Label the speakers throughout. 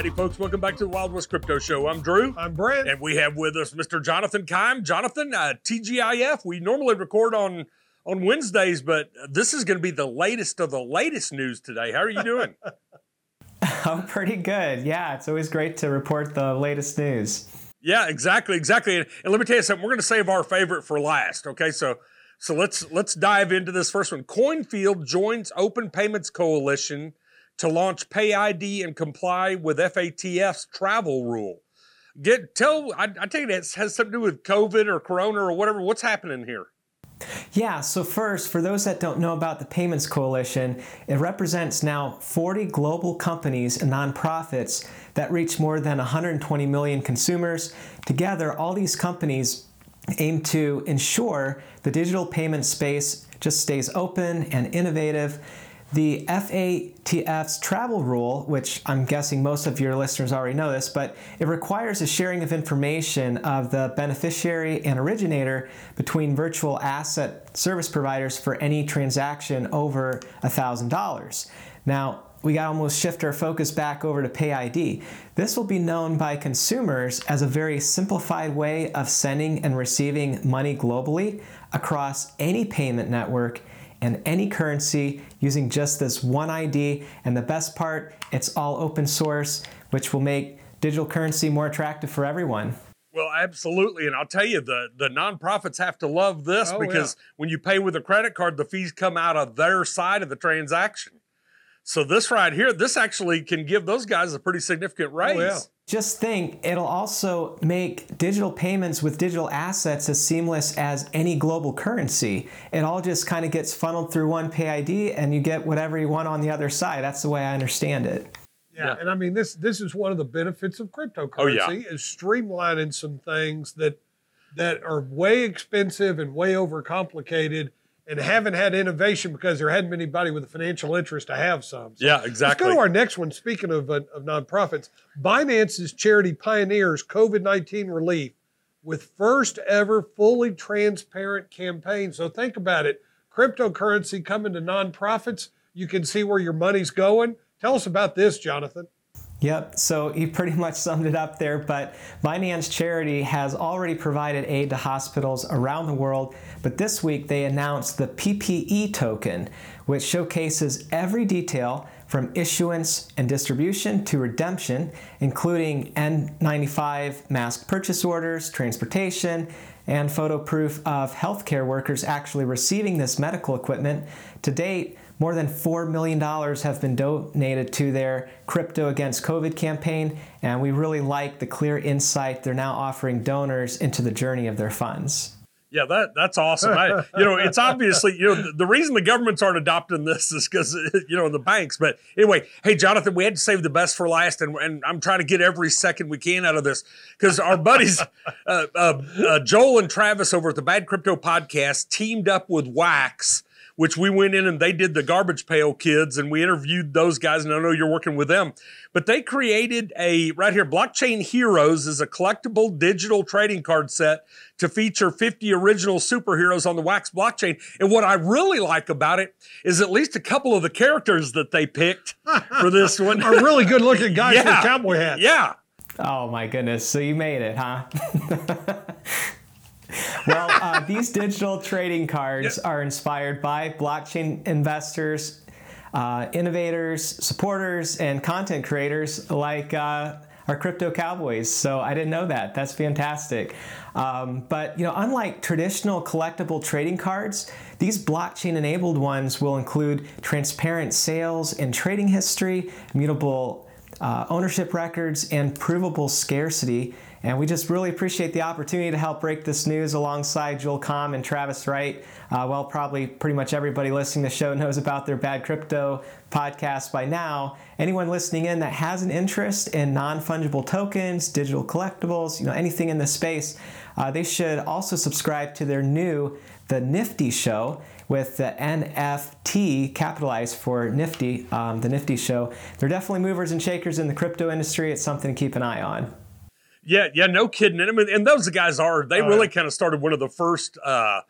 Speaker 1: righty, folks. Welcome back to the Wild West Crypto Show. I'm Drew.
Speaker 2: I'm Brent.
Speaker 1: And we have with us Mr. Jonathan Keim. Jonathan, uh, TGIF. We normally record on on Wednesdays, but this is going to be the latest of the latest news today. How are you doing?
Speaker 3: I'm pretty good. Yeah, it's always great to report the latest news.
Speaker 1: Yeah, exactly, exactly. And, and let me tell you something. We're going to save our favorite for last. Okay, so so let's let's dive into this first one. CoinField joins Open Payments Coalition to launch Pay ID and comply with FATF's travel rule. Get tell I, I take it has something to do with COVID or Corona or whatever. What's happening here?
Speaker 3: Yeah, so first, for those that don't know about the Payments Coalition, it represents now 40 global companies and nonprofits that reach more than 120 million consumers. Together, all these companies aim to ensure the digital payment space just stays open and innovative the FATF's travel rule, which I'm guessing most of your listeners already know this, but it requires a sharing of information of the beneficiary and originator between virtual asset service providers for any transaction over $1,000. Now, we got to almost shift our focus back over to PayID. This will be known by consumers as a very simplified way of sending and receiving money globally across any payment network and any currency using just this one ID. And the best part, it's all open source, which will make digital currency more attractive for everyone.
Speaker 1: Well, absolutely, and I'll tell you the the nonprofits have to love this oh, because yeah. when you pay with a credit card, the fees come out of their side of the transaction. So this right here, this actually can give those guys a pretty significant raise. Oh, yeah.
Speaker 3: Just think, it'll also make digital payments with digital assets as seamless as any global currency. It all just kind of gets funneled through one PayID and you get whatever you want on the other side. That's the way I understand it.
Speaker 2: Yeah, yeah. and I mean this this is one of the benefits of cryptocurrency oh, yeah. is streamlining some things that that are way expensive and way overcomplicated and haven't had innovation because there hadn't been anybody with a financial interest to have some.
Speaker 1: So yeah, exactly.
Speaker 2: Let's go to our next one. Speaking of, uh, of nonprofits, Binance's charity pioneers COVID 19 relief with first ever fully transparent campaign. So think about it cryptocurrency coming to nonprofits. You can see where your money's going. Tell us about this, Jonathan.
Speaker 3: Yep, so you pretty much summed it up there, but Binance Charity has already provided aid to hospitals around the world, but this week they announced the PPE token, which showcases every detail from issuance and distribution to redemption, including N95 mask purchase orders, transportation, and photo proof of healthcare workers actually receiving this medical equipment. To date, more than $4 million have been donated to their Crypto Against COVID campaign, and we really like the clear insight they're now offering donors into the journey of their funds.
Speaker 1: Yeah, that that's awesome. I, you know, it's obviously you know the, the reason the governments aren't adopting this is because you know the banks. But anyway, hey Jonathan, we had to save the best for last, and, and I'm trying to get every second we can out of this because our buddies uh, uh, uh, Joel and Travis over at the Bad Crypto Podcast teamed up with Wax which we went in and they did the garbage pail kids and we interviewed those guys and I know you're working with them. But they created a right here Blockchain Heroes is a collectible digital trading card set to feature 50 original superheroes on the Wax blockchain. And what I really like about it is at least a couple of the characters that they picked for this one
Speaker 2: are really good looking guys yeah. with cowboy hats.
Speaker 1: Yeah.
Speaker 3: Oh my goodness. So you made it, huh? well, uh, these digital trading cards yep. are inspired by blockchain investors, uh, innovators, supporters, and content creators like uh, our crypto cowboys. So I didn't know that. That's fantastic. Um, but you know, unlike traditional collectible trading cards, these blockchain-enabled ones will include transparent sales and trading history, immutable uh, ownership records, and provable scarcity and we just really appreciate the opportunity to help break this news alongside Joel Comm and Travis Wright. Uh, well, probably pretty much everybody listening to the show knows about their Bad Crypto podcast by now. Anyone listening in that has an interest in non-fungible tokens, digital collectibles, you know, anything in this space, uh, they should also subscribe to their new The Nifty Show with the NFT capitalized for Nifty, um, the Nifty Show. They're definitely movers and shakers in the crypto industry. It's something to keep an eye on.
Speaker 1: Yeah, yeah, no kidding. And I mean, and those guys are they oh, really yeah. kind of started one of the first uh,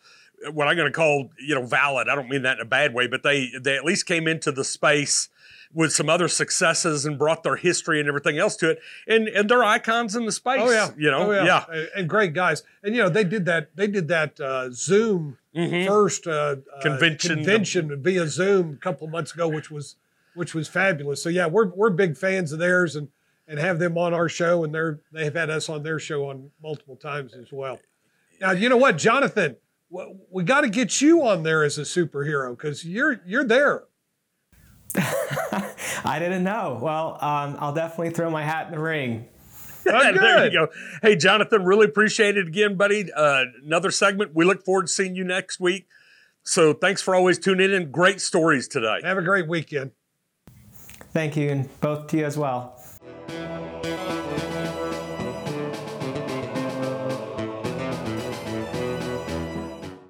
Speaker 1: what I'm going to call you know valid. I don't mean that in a bad way, but they they at least came into the space with some other successes and brought their history and everything else to it, and and they're icons in the space.
Speaker 2: Oh yeah,
Speaker 1: you know,
Speaker 2: oh,
Speaker 1: yeah.
Speaker 2: And, and great guys. And you know they did that. They did that uh, Zoom
Speaker 1: Mhm.
Speaker 2: first uh, uh,
Speaker 1: Convention.
Speaker 2: convention via Zoom a couple months ago, which was which was fabulous. So yeah, we're we're big fans of theirs and and have them on our show, and they're they've had us on their show on multiple times as well. Now you know what, Jonathan, we got to get you on there as a superhero because you're you're there.
Speaker 3: I didn't know. Well, um, I'll definitely throw my hat in the ring.
Speaker 2: Oh,
Speaker 1: there
Speaker 2: good.
Speaker 1: you go. Hey, Jonathan, really appreciate it again, buddy. Uh, another segment. We look forward to seeing you next week. So thanks for always tuning in. Great stories today.
Speaker 2: Have a great weekend.
Speaker 3: Thank you, and both to you as well.